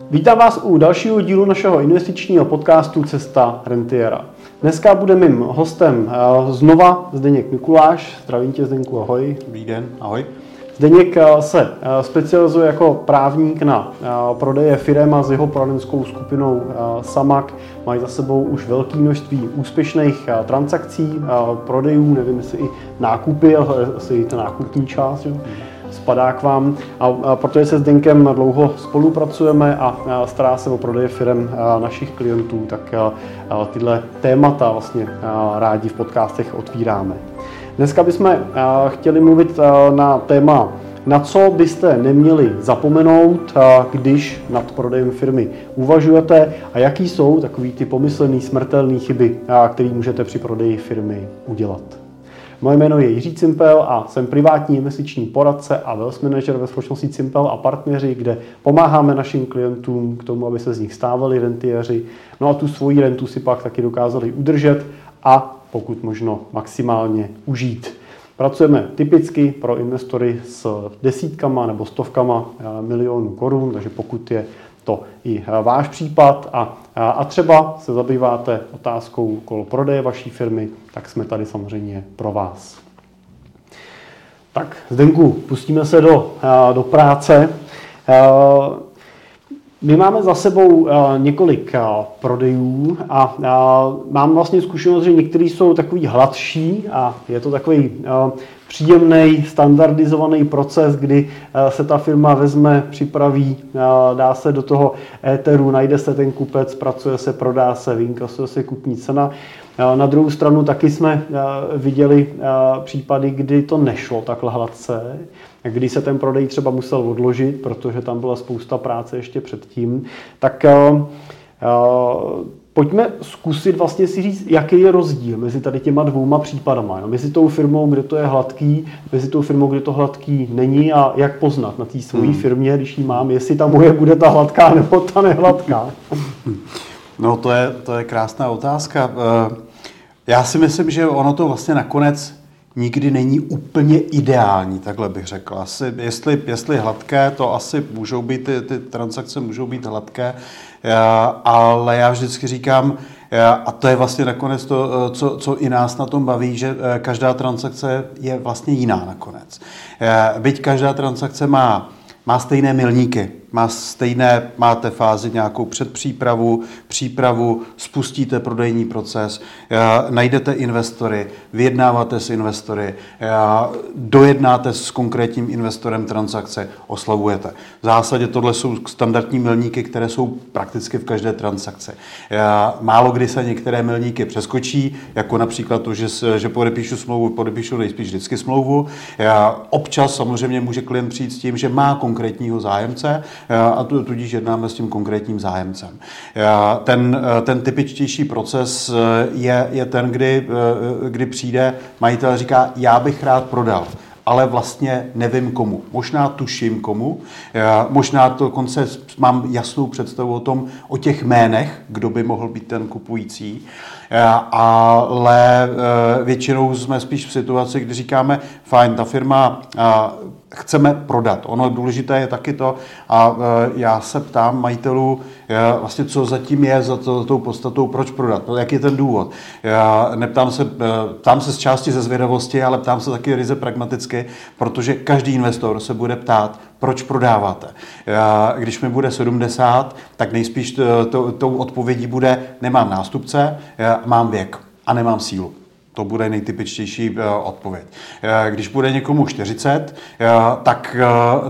Vítám vás u dalšího dílu našeho investičního podcastu Cesta rentiera. Dneska bude mým hostem eh, znova Zdeněk Mikuláš. Zdravím tě Zdeňku, ahoj. Dobrý den, ahoj. Zdeněk eh, se eh, specializuje jako právník na prodeje firem a s jeho poradenskou skupinou Samak. Mají za sebou už velké množství úspěšných transakcí, prodejů, nevím jestli i nákupy, ale asi i ta nákupní část. Jo? Spadá k vám. A, protože se s Denkem dlouho spolupracujeme a, stará se o prodeje firm našich klientů, tak tyhle témata vlastně rádi v podcastech otvíráme. Dneska bychom chtěli mluvit na téma na co byste neměli zapomenout, když nad prodejem firmy uvažujete a jaký jsou takový ty pomyslný smrtelné chyby, které můžete při prodeji firmy udělat. Moje jméno je Jiří Cimpel a jsem privátní investiční poradce a wealth manager ve společnosti Cimpel a partneři, kde pomáháme našim klientům k tomu, aby se z nich stávali rentiéři, no a tu svoji rentu si pak taky dokázali udržet a pokud možno maximálně užít. Pracujeme typicky pro investory s desítkama nebo stovkama eh, milionů korun, takže pokud je to i eh, váš případ a, a třeba se zabýváte otázkou kolo prodeje vaší firmy, tak jsme tady samozřejmě pro vás. Tak, Zdenku, pustíme se do, eh, do práce. My máme za sebou několik prodejů a mám vlastně zkušenost, že některý jsou takový hladší a je to takový příjemný, standardizovaný proces, kdy eh, se ta firma vezme, připraví, eh, dá se do toho éteru, najde se ten kupec, pracuje se, prodá se, vynkasuje se kupní cena. Eh, na druhou stranu taky jsme viděli případy, kdy to nešlo takhle hladce, kdy se ten prodej třeba musel odložit, protože tam byla spousta práce ještě předtím. Tak Pojďme zkusit vlastně si říct, jaký je rozdíl mezi tady těma dvouma případama. No, mezi tou firmou, kde to je hladký, mezi tou firmou, kde to hladký není a jak poznat na té své hmm. firmě, když ji mám, jestli ta moje bude ta hladká nebo ta nehladká. No to je, to je krásná otázka. Eh, já si myslím, že ono to vlastně nakonec nikdy není úplně ideální, takhle bych řekl. Asi, jestli, jestli hladké, to asi můžou být, ty, ty transakce můžou být hladké, eh, ale já vždycky říkám, eh, a to je vlastně nakonec to, eh, co, co i nás na tom baví, že každá transakce je vlastně jiná nakonec. Byť každá transakce má, má stejné milníky, má stejné, máte fázi nějakou předpřípravu, přípravu, spustíte prodejní proces, eh, najdete investory, vyjednáváte s investory, eh, dojednáte s konkrétním investorem transakce, oslavujete. V zásadě tohle jsou standardní milníky, které jsou prakticky v každé transakci. Eh, málo kdy se některé milníky přeskočí, jako například to, že, že podepíšu smlouvu, podepíšu nejspíš vždycky smlouvu. Občas samozřejmě může klient přijít s tím, že má konkrétního zájemce, a tudíž jednáme s tím konkrétním zájemcem. Ten, ten typičtější proces eh, je, je ten, kdy, eh, kdy přijde majitel a říká, já bych rád prodal ale vlastně nevím komu. Možná tuším komu, možná to konce mám jasnou představu o tom, o těch jménech, kdo by mohl být ten kupující, ale eh, většinou jsme spíš v situaci, kdy říkáme, fajn, ta firma chceme prodat. Ono důležité je taky to, a já se ptám majitelů, vlastně co zatím je za to, tou podstatou, proč prodat, jak je ten důvod. Já neptám se, ptám se z části ze zvědavosti, ale ptám se taky ryze pragmaticky, protože každý investor se bude ptát, proč prodáváte. Když mi bude 70, tak nejspíš to, to, tou odpovědí bude, nemám nástupce, mám věk a nemám sílu. To bude nejtypičtější eh, odpověď. Eh, když bude někomu 40, eh, tak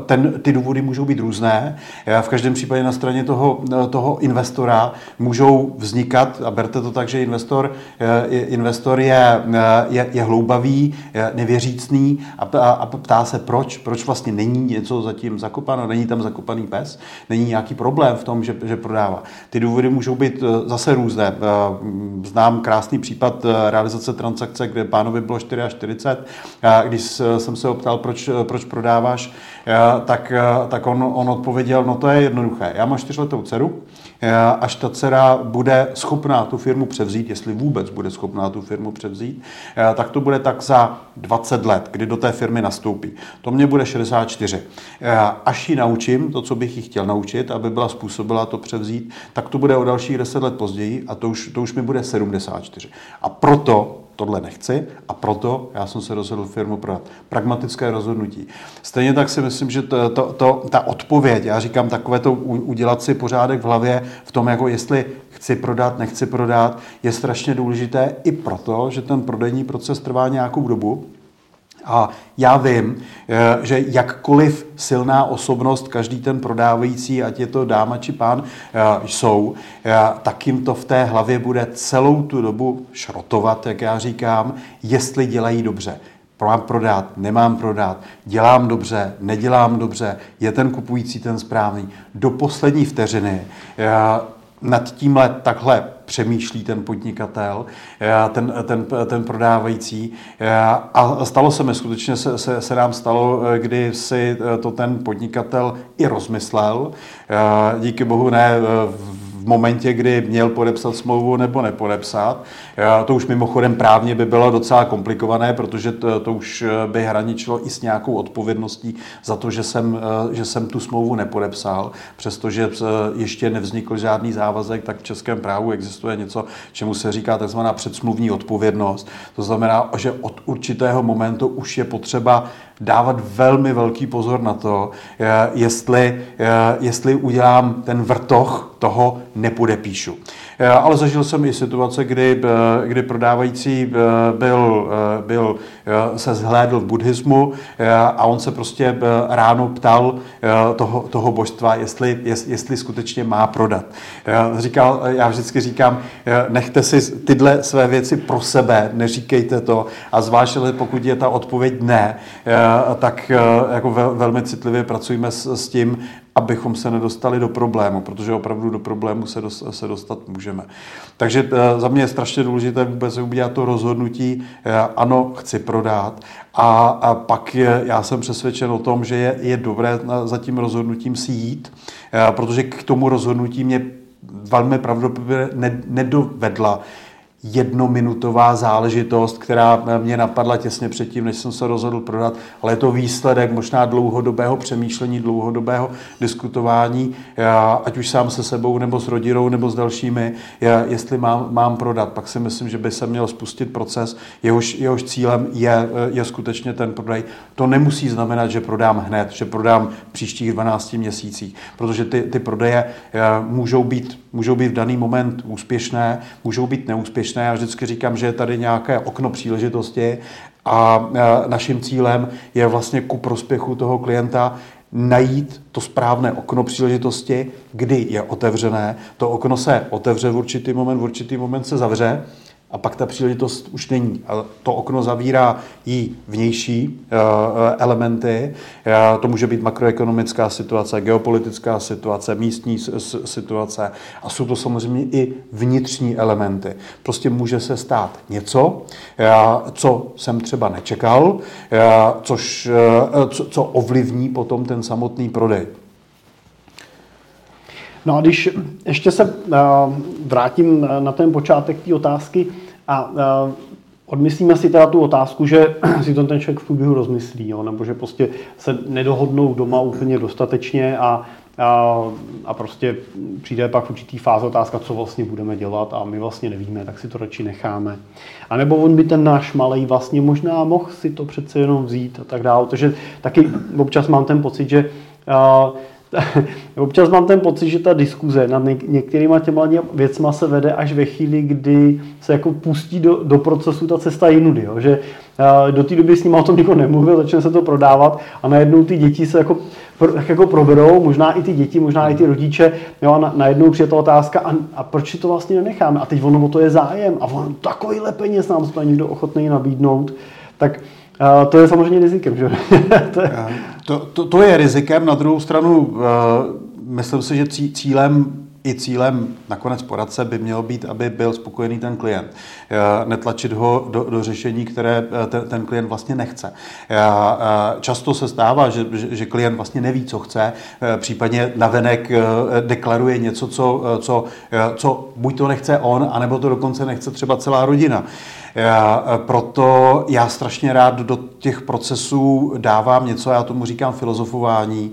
ten, ty důvody můžou být různé. V každém případě na straně toho, toho investora můžou vznikat, a berte to tak, že investor, investor je, je, je hloubavý, nevěřícný a, a, a ptá se, proč, proč vlastně není něco zatím zakopáno, není tam zakopaný pes, není nějaký problém v tom, že, že prodává. Ty důvody můžou být zase různé. Znám krásný případ realizace trans transakce, kde pánovi bylo 44, když jsem se optal, proč, proč prodáváš, tak, tak on, on odpověděl, no to je jednoduché. Já mám čtyřletou dceru, až ta dcera bude schopná tu firmu převzít, jestli vůbec bude schopná tu firmu převzít, tak to bude tak za 20 let, kdy do té firmy nastoupí. To mě bude 64. Až ji naučím to, co bych ji chtěl naučit, aby byla způsobila to převzít, tak to bude o dalších 10 let později a to už, to už mi bude 74. A proto tohle nechci a proto já jsem se rozhodl firmu prodat. Pragmatické rozhodnutí. Stejně tak si myslím, že to, to, to, ta odpověď, já říkám takové to udělat si pořádek v hlavě v tom, jako jestli chci prodat, nechci prodat, je strašně důležité i proto, že ten prodejní proces trvá nějakou dobu a já vím, eh, že jakkoliv silná osobnost každý ten prodávající, ať je to dáma či pán, eh, jsou, eh, tak jim to v té hlavě bude celou tu dobu šrotovat, jak já říkám, jestli dělají dobře. Mám prodat, nemám prodat, dělám dobře, nedělám dobře, je ten kupující ten správný. Do poslední vteřiny nad tímhle takhle přemýšlí ten podnikatel, eh, ten, ten, ten prodávající. Eh, a stalo se mi, skutečně se, se, se nám stalo, eh, kdy si to ten podnikatel i rozmyslel. Díky bohu ne momentě, kdy měl podepsat smlouvu nebo nepodepsat. To už mimochodem právně by bylo docela komplikované, protože to, to už eh, by hraničilo i s nějakou odpovědností za to, že jsem, eh, že jsem tu smlouvu nepodepsal. Přestože eh, ještě nevznikl žádný závazek, tak v českém právu existuje něco, čemu se říká tzv. předsmluvní odpovědnost. To znamená, že od určitého momentu už je potřeba dávat velmi velký pozor na to, jestli, jestli udělám ten vrtoch toho nepodepíšu. Ale zažil jsem i situace, kdy, kdy prodávající byl, byl, se zhlédl v buddhismu a on se prostě ráno ptal toho, toho božstva, jestli, jestli skutečně má prodat. Říkal, já vždycky říkám, nechte si tyhle své věci pro sebe, neříkejte to a zvláště pokud je ta odpověď ne, tak jako velmi citlivě pracujeme s, s tím, abychom se nedostali do problému, protože opravdu do problému se, se dostat můžeme. Takže eh, za mě je strašně důležité vůbec udělat to rozhodnutí, eh, ano, chci prodat, a, a pak je, já jsem přesvědčen o tom, že je, je dobré za tím rozhodnutím si jít, eh, protože k tomu rozhodnutí mě velmi pravděpodobně nedovedla jednominutová záležitost, která mě napadla těsně předtím, než jsem se rozhodl prodat, ale je to výsledek možná dlouhodobého přemýšlení, dlouhodobého diskutování, ať už sám se sebou, nebo s rodinou, nebo s dalšími, jestli mám, mám prodat. Pak si myslím, že by se měl spustit proces, jehož, jehož cílem je, je skutečně ten prodej. To nemusí znamenat, že prodám hned, že prodám v příštích 12 měsících, protože ty, ty prodeje můžou být, můžou být v daný moment úspěšné, můžou být neúspěšné, úspěšné. Já vždycky říkám, že je tady nějaké okno příležitosti a naším cílem je vlastně ku prospěchu toho klienta najít to správné okno příležitosti, kdy je otevřené. To okno se otevře v určitý moment, v určitý moment se zavře a pak ta příležitost už není. A to okno zavírá i vnější eh, elementy. Eh, to může být makroekonomická situace, geopolitická situace, místní situace a jsou to samozřejmě i vnitřní elementy. Prostě může se stát něco, eh, co jsem třeba nečekal, což, co, co ovlivní potom ten samotný prodej. No a když ještě se uh, vrátím na ten počátek té otázky a uh, odmyslíme si teda tu otázku, že si to ten člověk v průběhu rozmyslí, jo, nebo že prostě se nedohodnou doma úplně dostatečně a, a, a prostě přijde pak určitý fáze otázka, co vlastně budeme dělat a my vlastně nevíme, tak si to radši necháme. A nebo on by ten náš malý vlastně možná mohl si to přece jenom vzít a tak dále. Takže taky občas mám ten pocit, že uh, Občas mám ten pocit, že ta diskuze nad některýma těma věcma se vede až ve chvíli, kdy se jako pustí do, do procesu ta cesta jinudy. Jo? Že do té doby s ním o tom nikdo nemluvil, začne se to prodávat a najednou ty děti se jako, tak jako proberou, možná i ty děti, možná i ty rodiče, jo, a na, najednou přijde ta otázka, a, a proč si to vlastně nenecháme? A teď ono o to je zájem a on takovýhle peněz nám to někdo ochotný nabídnout. Tak to je samozřejmě rizikem, že? to, je... To, to, to je rizikem, na druhou stranu uh, myslím si, že cílem i cílem nakonec poradce by mělo být, aby byl spokojený ten klient. Netlačit ho do, do řešení, které ten, ten klient vlastně nechce. Často se stává, že, že klient vlastně neví, co chce, případně navenek deklaruje něco, co, co, co buď to nechce on, anebo to dokonce nechce třeba celá rodina. Proto já strašně rád do těch procesů dávám něco, já tomu říkám filozofování,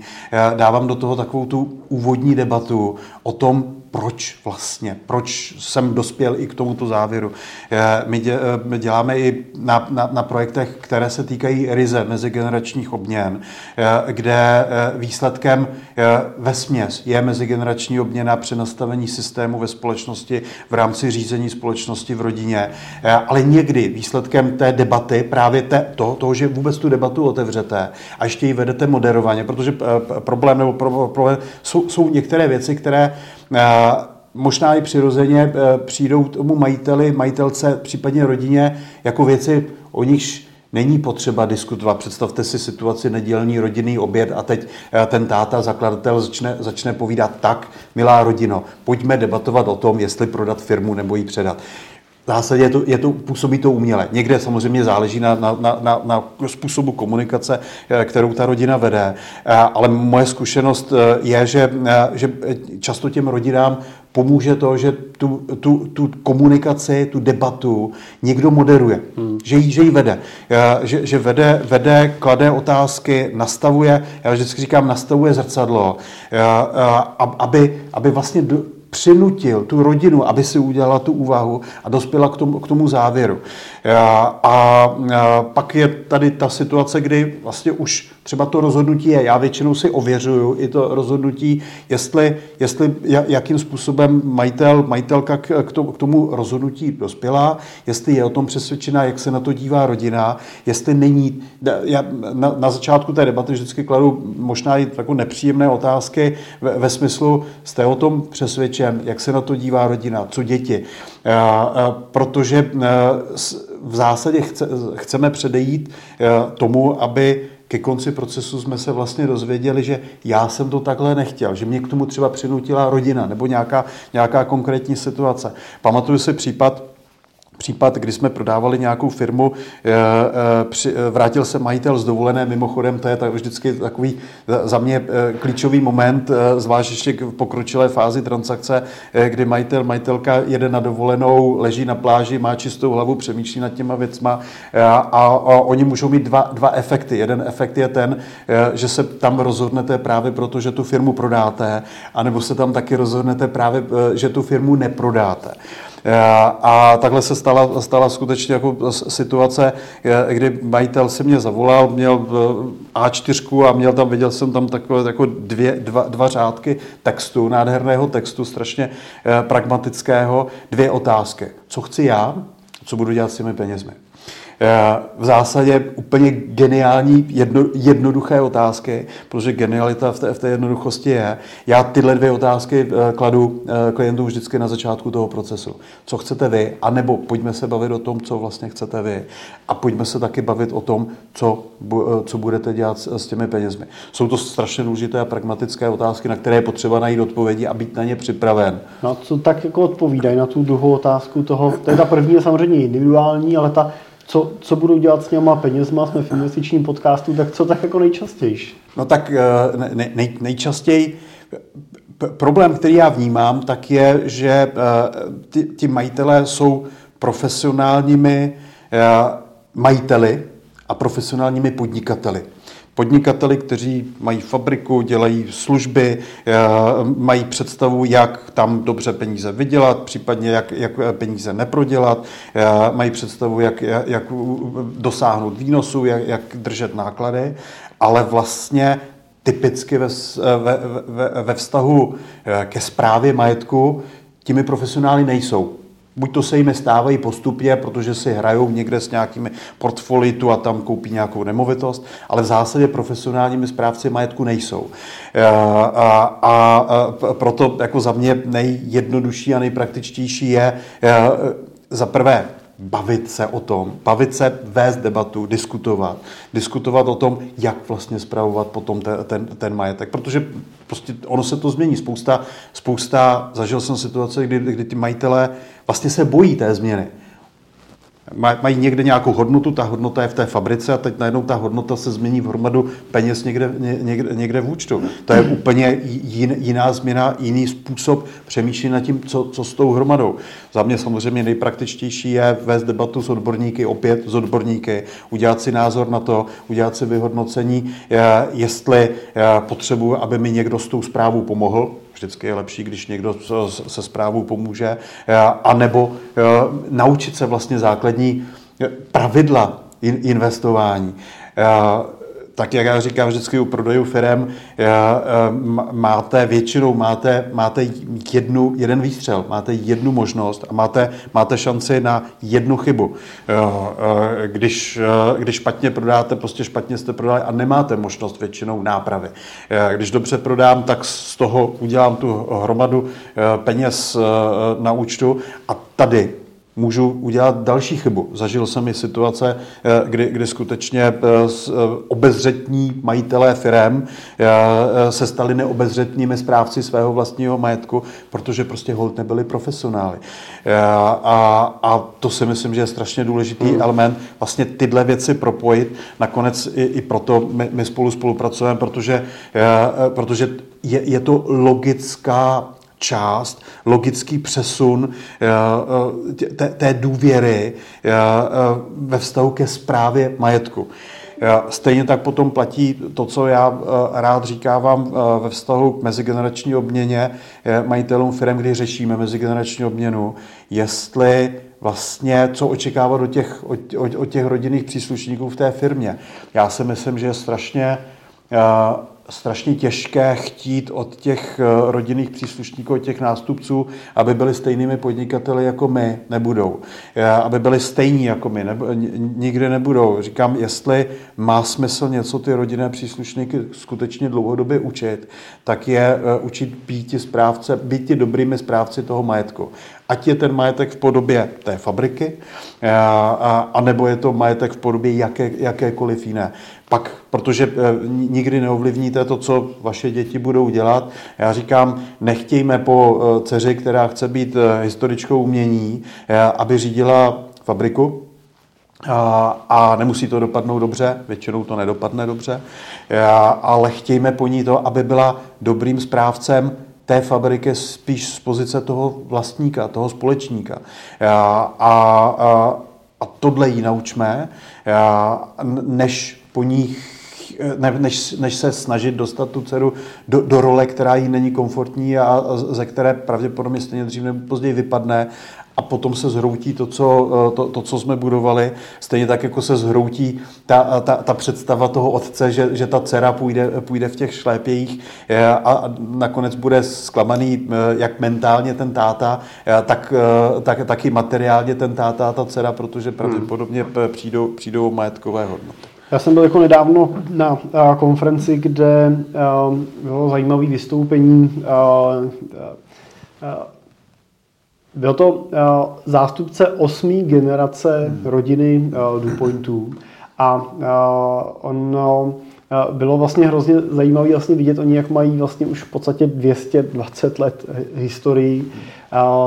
dávám do toho takovou tu úvodní debatu o tom, proč vlastně, proč jsem dospěl i k tomuto závěru. My děláme i na, na, na projektech, které se týkají ryze mezigeneračních obměn, kde výsledkem ve směs je mezigenerační obměna přenastavení systému ve společnosti v rámci řízení společnosti v rodině. Ale někdy výsledkem té debaty, právě té, toho, toho, že vůbec tu debatu otevřete a ještě ji vedete moderovaně, protože problém nebo problém jsou, jsou některé věci, které možná i přirozeně eh, přijdou tomu majiteli, majitelce, případně rodině jako věci, o nichž není potřeba diskutovat. Představte si situaci nedělní rodinný oběd a teď eh, ten táta, zakladatel, začne, začne povídat tak, milá rodino, pojďme debatovat o tom, jestli prodat firmu nebo ji předat. V zásadě je to, je to, působí to uměle. Někde samozřejmě záleží na, na, na, na způsobu komunikace, eh, kterou ta rodina vede, eh, ale moje zkušenost eh, je, že, že často těm rodinám pomůže to, že tu, tu, tu komunikaci, tu debatu někdo moderuje, hmm. že, ji, že ji vede. Že, že vede, vede, klade otázky, nastavuje, já vždycky říkám, nastavuje zrcadlo, aby, aby vlastně přinutil tu rodinu, aby si udělala tu úvahu a dospěla k tomu, k tomu závěru. A, a pak je tady ta situace, kdy vlastně už třeba to rozhodnutí je, já většinou si ověřuju i to rozhodnutí, jestli, jestli jakým způsobem majitel, majitelka k, k tomu rozhodnutí dospěla, jestli je o tom přesvědčená, jak se na to dívá rodina, jestli není, já na, na začátku té debaty vždycky kladu možná i jako nepříjemné otázky ve, ve smyslu, jste o tom přesvědčen, jak se na to dívá rodina, co děti, protože v zásadě chce, chceme předejít tomu, aby ke konci procesu jsme se vlastně dozvěděli, že já jsem to takhle nechtěl, že mě k tomu třeba přinutila rodina nebo nějaká, nějaká konkrétní situace. Pamatuju si případ, případ, kdy jsme prodávali nějakou firmu, eh, eh, eh, vrátil se majitel z dovolené, mimochodem to je tak vždycky takový za mě klíčový moment, zvlášť ještě v pokročilé fázi transakce, kdy majitel, majitelka jede na dovolenou, leží na pláži, má čistou hlavu, přemýšlí nad těma věcma a, a oni můžou mít dva, dva efekty. Jeden efekt je ten, že se tam rozhodnete právě proto, že tu firmu prodáte, anebo se tam taky rozhodnete právě, že tu firmu neprodáte. A takhle se stala, stala skutečně jako situace, kdy majitel si mě zavolal, měl eh, A4 a měl tam, viděl jsem tam takové jako dvě, dva, dva řádky textu, nádherného textu, strašně eh, pragmatického, dvě otázky. Co chci já, co budu dělat s těmi penězmi. Eh, v zásadě úplně geniální, jedno, jednoduché otázky, protože genialita v té, v té jednoduchosti je. Já tyhle dvě otázky eh, kladu eh, klientům vždycky na začátku toho procesu. Co chcete vy, anebo pojďme se bavit o tom, co vlastně chcete vy. A pojďme se taky bavit o tom, co, co budete dělat s těmi penězmi. Jsou to strašně důležité a pragmatické otázky, na které je potřeba najít odpovědi a být na ně připraven. No co tak jako odpovídají na tu druhou otázku toho, to je ta první je samozřejmě individuální, ale ta co, co budu dělat s těma penězma, jsme v investičním podcastu, tak co tak jako nejčastěji? No tak eh, ne, nej, nejčastěji problém, který já vnímám, tak je, že eh, ty, ti majitelé jsou profesionálními eh, majiteli a profesionálními podnikateli podnikateli, kteří mají fabriku, dělají služby, eh, mají představu, jak tam dobře peníze vydělat, případně jak, jak peníze neprodělat, eh, mají představu, jak, jak dosáhnout výnosu, jak, jak držet náklady, ale vlastně typicky ve, ve, ve, ve vztahu eh, ke správě majetku těmi profesionály nejsou. Buď to se jim stávají postupně, protože si hrajou někde s nějakými portfolii tu a tam koupí nějakou nemovitost, ale v zásadě profesionálními správci majetku nejsou. A, a, a proto jako za mě nejjednodušší a nejpraktičtější je za prvé bavit se o tom, bavit se, vést debatu, diskutovat, diskutovat o tom, jak vlastně zpravovat potom ten, ten, ten majetek, protože prostě ono se to změní. Spousta, spousta zažil jsem situace, kdy, kdy ty majitelé vlastně se bojí té změny mají někde nějakou hodnotu, ta hodnota je v té fabrice a teď najednou ta hodnota se změní v hromadu peněz někde, někde, někde v účtu. To je úplně jiná změna, jiný způsob přemýšlení nad tím, co, co s tou hromadou. Za mě samozřejmě nejpraktičtější je vést debatu s odborníky, opět s odborníky, udělat si názor na to, udělat si vyhodnocení, jestli potřebuji, aby mi někdo s tou zprávou pomohl, Vždycky je lepší, když někdo se zprávou pomůže, eh, anebo eh, naučit se vlastně základní eh, pravidla investování tak jak já říkám vždycky u prodejů firm, máte většinou máte, máte jednu, jeden výstřel, máte jednu možnost a máte, máte šanci na jednu chybu. Když, když špatně prodáte, prostě špatně jste prodali a nemáte možnost většinou nápravy. Když dobře prodám, tak z toho udělám tu hromadu peněz na účtu a tady můžu udělat další chybu. Zažil jsem i situace, eh, kdy, kdy skutečně eh, eh, obezřetní majitelé firem se stali neobezřetními správci svého vlastního majetku, protože prostě hold nebyli profesionály. A, a to si myslím, že je strašně důležitý hmm. element, vlastně tyhle věci propojit. Nakonec i, i proto my, my spolu spolupracujeme, protože, protože je, je to logická část, logický přesun eh, eh, té, důvěry eh, ve vztahu ke správě majetku. Stejně tak potom platí to, co já rád říkávám ve vztahu k mezigenerační obměně majitelům firm, kdy řešíme mezigenerační obměnu, jestli vlastně, co očekávat od těch, od, od těch rodinných příslušníků v té firmě. Já si myslím, že je strašně strašně těžké chtít od těch eh, rodinných příslušníků, od těch nástupců, aby byli stejnými podnikateli jako my, nebudou. Eh, aby byli stejní jako my, nebo, nikdy nebudou. Říkám, jestli má smysl něco ty rodinné příslušníky skutečně dlouhodobě učit, tak je eh, učit být správce, být dobrými správci toho majetku. Ať je ten majetek v podobě té fabriky, anebo je to majetek v podobě jaké, jakékoliv jiné. Pak, protože e, nikdy neovlivníte to, co vaše děti budou dělat, já říkám, nechtějme po e, dceři, která chce být historičkou umění, aby řídila fabriku, a, a nemusí to dopadnout dobře, většinou to nedopadne dobře, ale chtějme po ní to, aby byla dobrým správcem té fabriky spíš z pozice toho vlastníka, toho společníka. A, a, a tohle jí naučme, než po nich ne, než, než se snažit dostat tu dceru do, do role, která jí není komfortní a, a ze které pravděpodobně stejně dřív nebo později vypadne a potom se zhroutí to co, to, to, co jsme budovali. Stejně tak, jako se zhroutí ta, ta, ta představa toho otce, že, že ta dcera půjde, půjde v těch šlépějích a nakonec bude zklamaný jak mentálně ten táta, tak, tak, tak i materiálně ten táta a ta dcera, protože pravděpodobně hmm. přijdou, přijdou majetkové hodnoty. Já jsem byl jako nedávno na konferenci, kde bylo zajímavé vystoupení. Byl to zástupce osmé generace rodiny DuPointů. A on bylo vlastně hrozně zajímavé vlastně vidět oni, jak mají vlastně už v podstatě 220 let historii,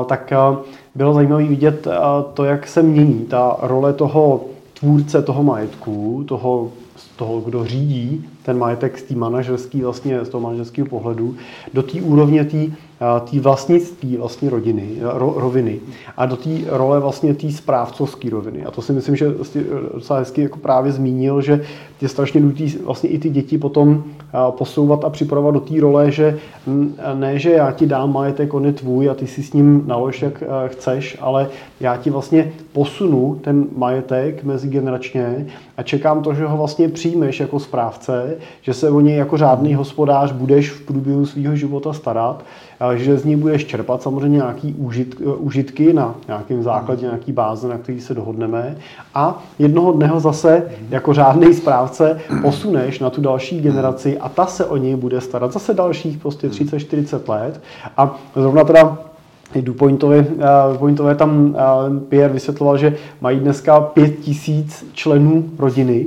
tak bylo zajímavé vidět to, jak se mění ta role toho tvůrce toho majetku, toho, toho kdo řídí ten majetek z manažerský, vlastně z toho manažerského pohledu, do té úrovně té té vlastnictví vlastně rodiny, ro, roviny a do té role vlastně té správcovské roviny. A to si myslím, že vlastně docela hezky jako právě zmínil, že je strašně důležité vlastně i ty děti potom posouvat a připravovat do té role, že ne, že já ti dám majetek, on je tvůj a ty si s ním nalož, jak chceš, ale já ti vlastně posunu ten majetek mezigeneračně a čekám to, že ho vlastně přijmeš jako správce, že se o něj jako řádný hospodář budeš v průběhu svého života starat že z ní budeš čerpat samozřejmě nějaký užit, užitky na nějakém základě, nějaký báze, na který se dohodneme. A jednoho dne ho zase jako řádný správce posuneš na tu další generaci a ta se o něj bude starat. Zase dalších prostě 30-40 let. A zrovna teda Dupointové, Dupointové tam Pierre vysvětloval, že mají dneska pět tisíc členů rodiny,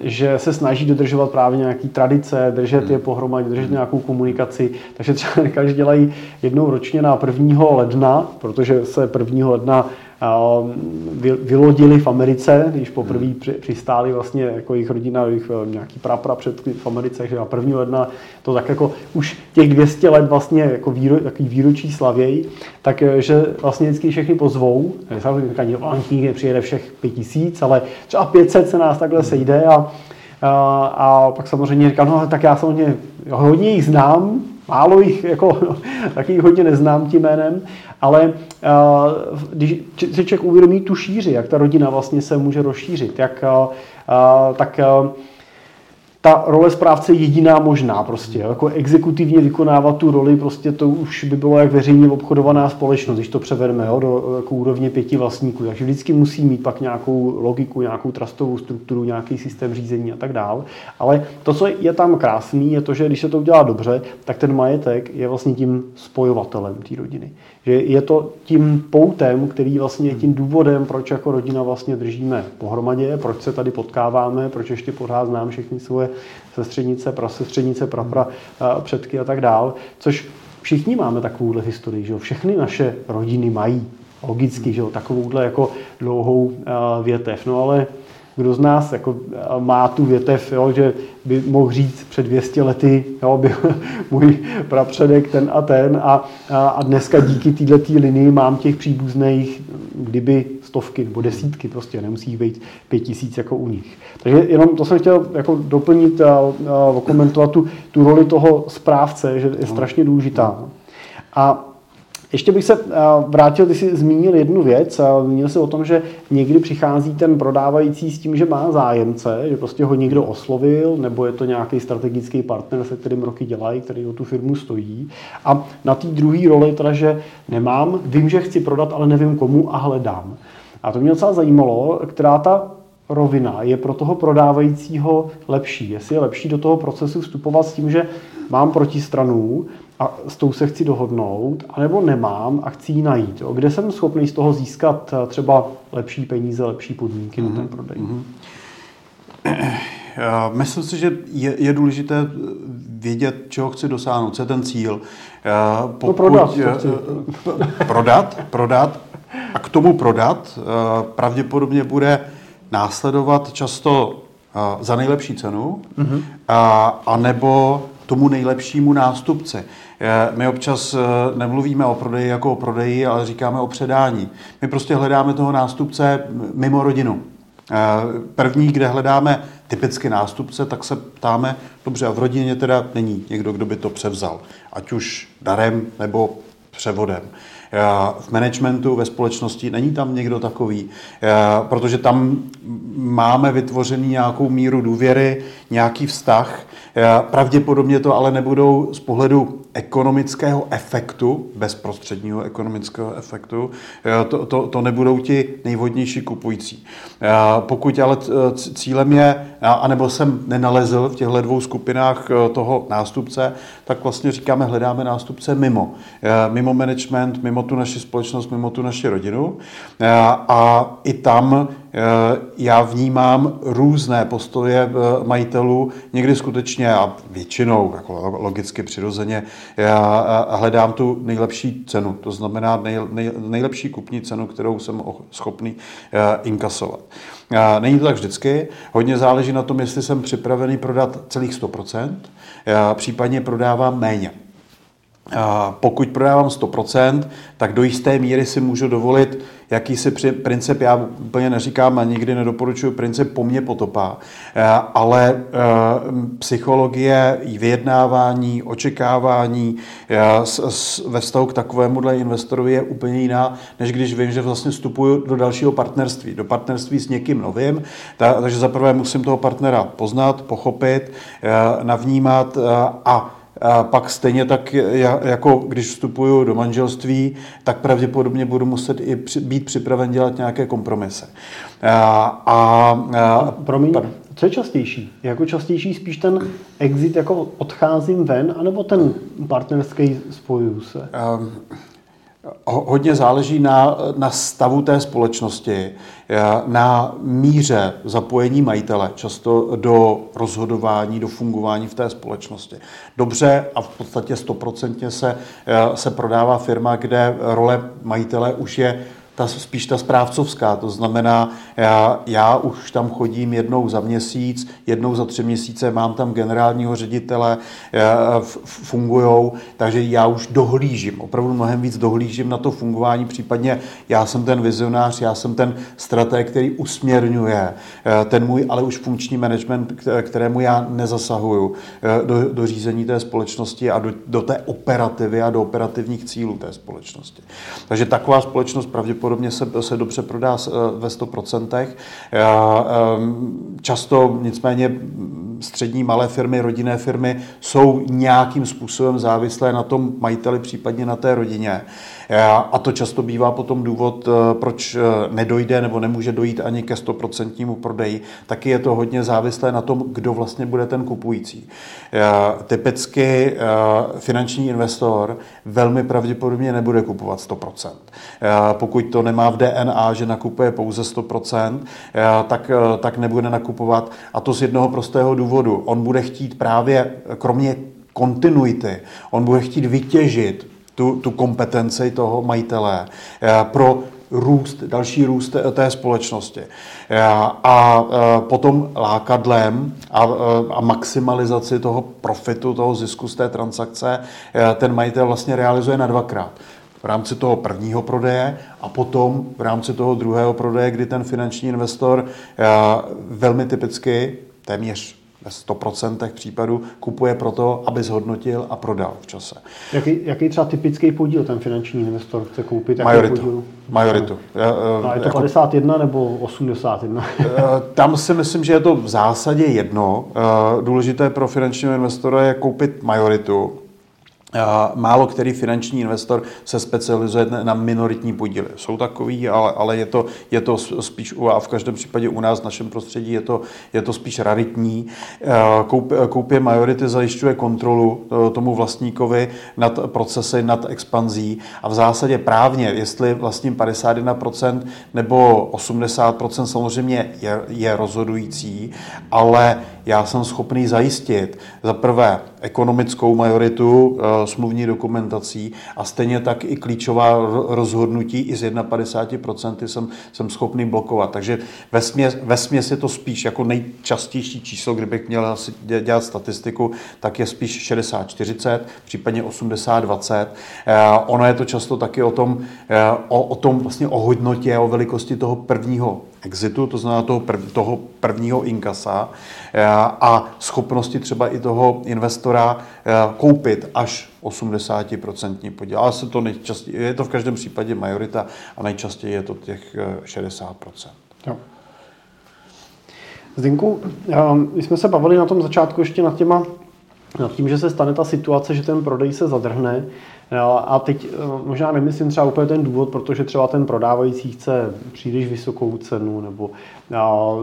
že se snaží dodržovat právě nějaké tradice, držet je hmm. pohromadě, držet nějakou komunikaci. Takže třeba dělají jednou ročně na 1. ledna, protože se 1. ledna vylodili v Americe, když poprvé hmm. přistáli vlastně jako jejich rodina, jejich eh, nějaký prapra před v Americe, že na první ledna to tak jako už těch 200 let vlastně jako výro, takový výročí slavěj, tak eh, že vlastně vždycky všechny pozvou, samozřejmě Valentínky přijede všech 5000, ale třeba 500 se nás takhle sejde a, a, a pak samozřejmě říkám, no tak já samozřejmě hodně jich znám, málo jich, jako, taky hodně neznám tím jménem, ale uh, když si člověk uvědomí tu šíři, jak ta rodina vlastně se může rozšířit, jak, uh, tak uh, ta role správce je jediná možná prostě. Jako exekutivně vykonávat tu roli, prostě to už by bylo jak veřejně obchodovaná společnost, když to převedeme jo, do jako úrovně pěti vlastníků. Takže vždycky musí mít pak nějakou logiku, nějakou trustovou strukturu, nějaký systém řízení a tak dál. Ale to, co je tam krásný, je to, že když se to udělá dobře, tak ten majetek je vlastně tím spojovatelem té rodiny. Že je to tím poutem, který vlastně je tím důvodem, proč jako rodina vlastně držíme pohromadě, proč se tady potkáváme, proč ještě pořád znám všechny svoje sestřednice, prasestřednice, prapra, předky a tak dál, což všichni máme takovouhle historii, že jo? všechny naše rodiny mají logicky, že jo? takovouhle jako dlouhou větev, no ale kdo z nás jako má tu větev, jo, že by mohl říct před 200 lety, jo, byl můj prapředek ten a ten a, a dneska díky této linii mám těch příbuzných kdyby stovky nebo desítky, prostě nemusí být pět tisíc jako u nich. Takže jenom to jsem chtěl jako doplnit a, a okomentovat tu, tu roli toho správce, že je strašně důležitá. A ještě bych se eh, vrátil, ty jsi zmínil jednu věc, zmínil se o tom, že někdy přichází ten prodávající s tím, že má zájemce, že prostě ho někdo oslovil, nebo je to nějaký strategický partner, se kterým roky dělají, který o tu firmu stojí. A na té druhé roli teda, že nemám, vím, že chci prodat, ale nevím komu a hledám. A to mě docela zajímalo, která ta rovina je pro toho prodávajícího lepší. Jestli je lepší do toho procesu vstupovat s tím, že mám protistranu, a s tou se chci dohodnout, anebo nemám a chci ji najít. Jo. Kde jsem schopný z toho získat eh, třeba lepší peníze, lepší podmínky mm-hmm. na ten mhm, prodej? Mm-hmm. Myslím si, že je, je důležité vědět, čeho chci dosáhnout, co je ten cíl. Pokud, to prodat. Prodat, prodat a k tomu prodat pravděpodobně bude následovat často za nejlepší cenu, mm-hmm. a, a nebo tomu nejlepšímu nástupci. My občas eh, nemluvíme o prodeji jako o prodeji, ale říkáme o předání. My prostě hledáme toho nástupce mimo rodinu. Eh, první, kde hledáme typicky nástupce, tak se ptáme, dobře, a v rodině teda není někdo, kdo by to převzal, ať už darem nebo převodem v managementu, ve společnosti, není tam někdo takový, protože tam máme vytvořený nějakou míru důvěry, nějaký vztah, pravděpodobně to ale nebudou z pohledu ekonomického efektu, bezprostředního ekonomického efektu, to, to, to nebudou ti nejvodnější kupující. Pokud ale cílem je, anebo jsem nenalezl v těchto dvou skupinách e, toho nástupce, tak vlastně říkáme, hledáme nástupce mimo. Mimo management, mimo tu naši společnost, mimo tu naši rodinu. A i tam Eh, já vnímám různé postoje eh, majitelů, někdy skutečně a většinou, jako logicky přirozeně, já eh, hledám tu nejlepší cenu, to znamená nej, nej, nejlepší kupní cenu, kterou jsem schopný inkasovat. Není to tak vždycky, hodně záleží na tom, jestli jsem připravený prodat celých 100%, případně prodávám méně. Pokud prodávám 100%, tak do jisté míry si můžu dovolit jakýsi princip, já úplně neříkám a nikdy nedoporučuji princip po mně potopa, eh, ale eh, psychologie, vyjednávání, očekávání eh, ve vztahu k takovémuhle investorovi je úplně jiná, než když vím, že vlastně vstupuju do dalšího partnerství, do partnerství s někým novým, takže zaprvé musím toho partnera poznat, pochopit, navnímat a a pak stejně tak, jako když vstupuju do manželství, tak pravděpodobně budu muset i být připraven dělat nějaké kompromisy. A, a, a Promiň, Co je častější? Jako častější spíš ten exit, jako odcházím ven, anebo ten partnerský spojuju se? Um, hodně záleží na, na stavu té společnosti, na míře zapojení majitele, často do rozhodování, do fungování v té společnosti. Dobře a v podstatě stoprocentně se, se prodává firma, kde role majitele už je ta, spíš ta správcovská. To znamená, já, já už tam chodím jednou za měsíc, jednou za tři měsíce, mám tam generálního ředitele, fungujou, takže já už dohlížím, opravdu mnohem víc dohlížím na to fungování, případně já jsem ten vizionář, já jsem ten strateg, který usměrňuje ten můj, ale už funkční management, kterému já nezasahuju do, do řízení té společnosti a do, do té operativy a do operativních cílů té společnosti. Takže taková společnost pravděpodobně pravděpodobně se, se dobře prodá eh, ve 100%. Ehm, často nicméně střední malé firmy, rodinné firmy jsou nějakým způsobem závislé na tom majiteli, případně na té rodině. A to často bývá potom důvod, eh, proč eh, nedojde nebo nemůže dojít ani ke 100% prodeji. Taky je to hodně závislé na tom, kdo vlastně bude ten kupující. Typicky finanční investor velmi pravděpodobně nebude kupovat 100%. Pokud to nemá v DNA, že nakupuje pouze 100%, tak, tak nebude nakupovat. A to z jednoho prostého důvodu. On bude chtít právě, kromě kontinuity, on bude chtít vytěžit tu, tu kompetenci toho majitele pro růst, další růst té společnosti. A potom lákadlem a, a maximalizaci toho profitu, toho zisku z té transakce ten majitel vlastně realizuje na dvakrát v rámci toho prvního prodeje a potom v rámci toho druhého prodeje, kdy ten finanční investor eh, velmi typicky, téměř ve 100% případů kupuje proto, aby zhodnotil a prodal v čase. Jaký, jaký třeba typický podíl ten finanční investor chce koupit? Majoritu. Podíl? Majoritu. No. A je to jako, 51 nebo 81? Eh, tam si myslím, že je to v zásadě jedno. Důležité pro finančního investora je koupit majoritu Málo který finanční investor se specializuje na minoritní podíly. Jsou takový, ale, ale je, to, je to spíš, a v každém případě u nás v našem prostředí je to, je to spíš raritní. Koup, koupě majority zajišťuje kontrolu e, tomu vlastníkovi nad procesy, nad expanzí a v zásadě právně, jestli vlastním 51% nebo 80% samozřejmě je, je rozhodující, ale já jsem schopný zajistit za prvé ekonomickou majoritu e, smluvní dokumentací a stejně tak i klíčová rozhodnutí i z 51% jsem, jsem schopný blokovat. Takže ve směs, je to spíš jako nejčastější číslo, kdybych měl dělat statistiku, tak je spíš 60-40, případně 80-20. Eh, ono je to často taky o tom, eh, o, o tom vlastně o hodnotě, o velikosti toho prvního exitu, to znamená toho, prv, toho prvního inkasa eh, a schopnosti třeba i toho investora eh, koupit až 80% podíl. Ale se to nejčastěji, je to v každém případě majorita a nejčastěji je to těch 60%. Eh, jo. Zdinku, my jsme se bavili na tom začátku ještě nad těma nad tím, že se stane ta situace, že ten prodej se zadrhne, a teď eh, možná nemyslím třeba úplně ten důvod, protože třeba ten prodávající chce příliš vysokou cenu nebo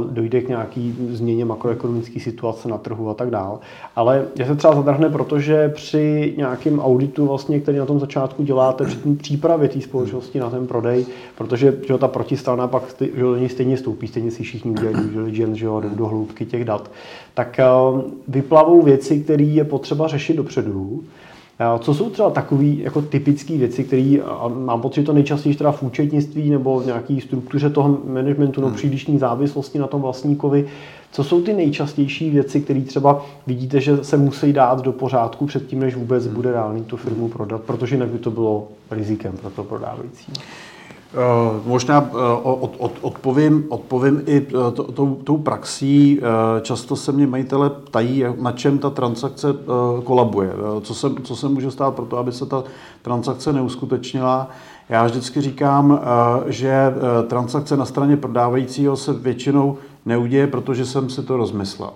dojde k nějaký změně makroekonomické situace na trhu a tak dále. Ale je se třeba zadrhne, protože při nějakém auditu, vlastně, který na tom začátku děláte, při té přípravě té společnosti na ten prodej, protože že ta protistrana pak že do něj stejně stoupí, stejně si všichni due diligence, že jo, do hloubky těch dat, tak eh, vyplavou věci, které je potřeba řešit dopředu, co jsou třeba takové jako typické věci, které mám pocit, že to nejčastěji teda v účetnictví nebo v nějaké struktuře toho managementu, no hmm. přílišní závislosti na tom vlastníkovi, co jsou ty nejčastější věci, které třeba vidíte, že se musí dát do pořádku předtím, než vůbec hmm. bude reálný tu firmu prodat, protože jinak by to bylo rizikem pro to prodávající? Uh, možná uh, od, od, odpovím, odpovím i uh, to, tou, tou praxí. Často se mě majitele ptají, na čem ta transakce kolabuje. Co se, co se může stát pro to, aby se ta transakce neuskutečnila. Já vždycky říkám, že transakce na straně prodávajícího se většinou neuděje, protože jsem si to rozmyslel.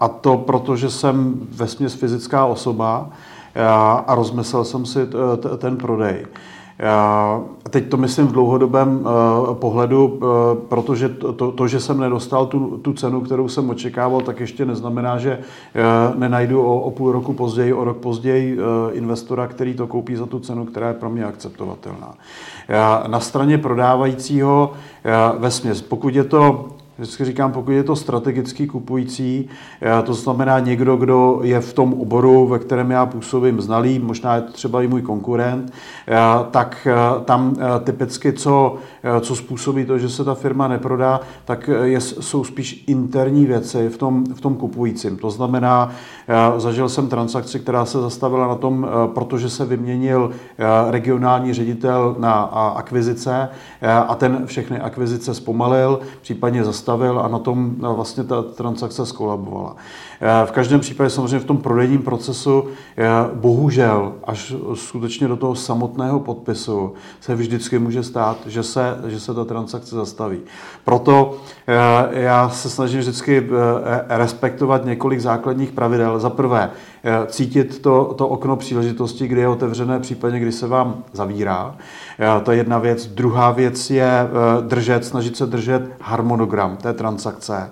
A to proto, že jsem ve fyzická osoba a rozmyslel jsem si ten prodej. Teď to myslím v dlouhodobém pohledu, protože to, to, to že jsem nedostal tu, tu cenu, kterou jsem očekával, tak ještě neznamená, že nenajdu o, o půl roku později, o rok později investora, který to koupí za tu cenu, která je pro mě akceptovatelná. Na straně prodávajícího ve směs, pokud je to Vždycky říkám, pokud je to strategický kupující, eh, to znamená někdo, kdo je v tom oboru, ve kterém já působím znalý, možná je to třeba i můj konkurent, eh, tak eh, tam typicky, co, co způsobí to, že se ta firma neprodá, tak je, jsou spíš interní věci v tom, v tom kupujícím. To znamená, zažil jsem transakci, která se zastavila na tom, protože se vyměnil regionální ředitel na akvizice a ten všechny akvizice zpomalil, případně zastavil zastavil a na tom vlastně ta transakce skolabovala. Eh, v každém případě samozřejmě v tom prodejním procesu eh, bohužel až skutečně do toho samotného podpisu se vždycky může stát, že se, že se ta transakce zastaví. Proto eh, já se snažím vždycky respektovat několik základních pravidel. Za prvé, cítit to, to okno příležitosti, kdy je otevřené, případně kdy se vám zavírá. To je jedna věc. Druhá věc je držet, snažit se držet harmonogram té transakce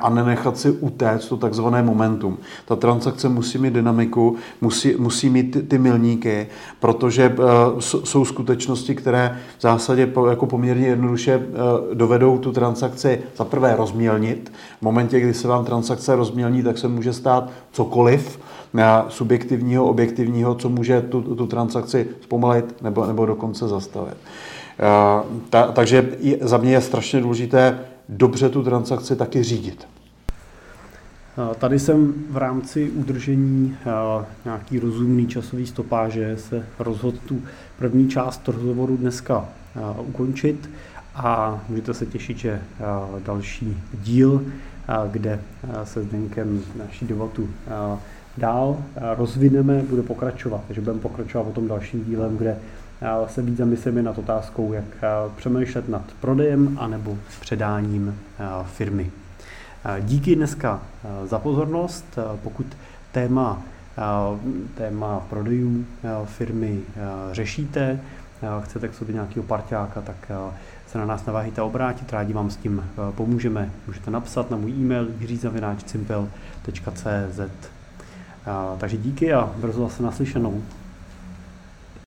a nenechat si utéct to takzvané momentum. Ta transakce musí mít dynamiku, musí, musí mít ty, ty milníky, protože uh, jsou skutečnosti, které v zásadě po, jako poměrně jednoduše uh, dovedou tu transakci za prvé rozmělnit. V momentě, kdy se vám transakce rozmělní, tak se může stát cokoliv, subjektivního, objektivního, co může tu, tu transakci zpomalit nebo, nebo dokonce zastavit. Ta, takže za mě je strašně důležité dobře tu transakci taky řídit. Tady jsem v rámci udržení nějaký rozumný časový stopáže se rozhodl tu první část rozhovoru dneska ukončit a můžete se těšit, že další díl, kde se s Denkem naší debatu dál rozvineme, bude pokračovat. Takže budeme pokračovat o tom dalším dílem, kde se víc zamyslíme nad otázkou, jak přemýšlet nad prodejem anebo předáním firmy. Díky dneska za pozornost. Pokud téma, téma prodejů firmy řešíte, chcete k sobě nějakého parťáka, tak se na nás naváhejte obrátit, rádi vám s tím pomůžeme. Můžete napsat na můj e-mail jiřizavináčcimpel.cz Takže díky a brzo zase naslyšenou.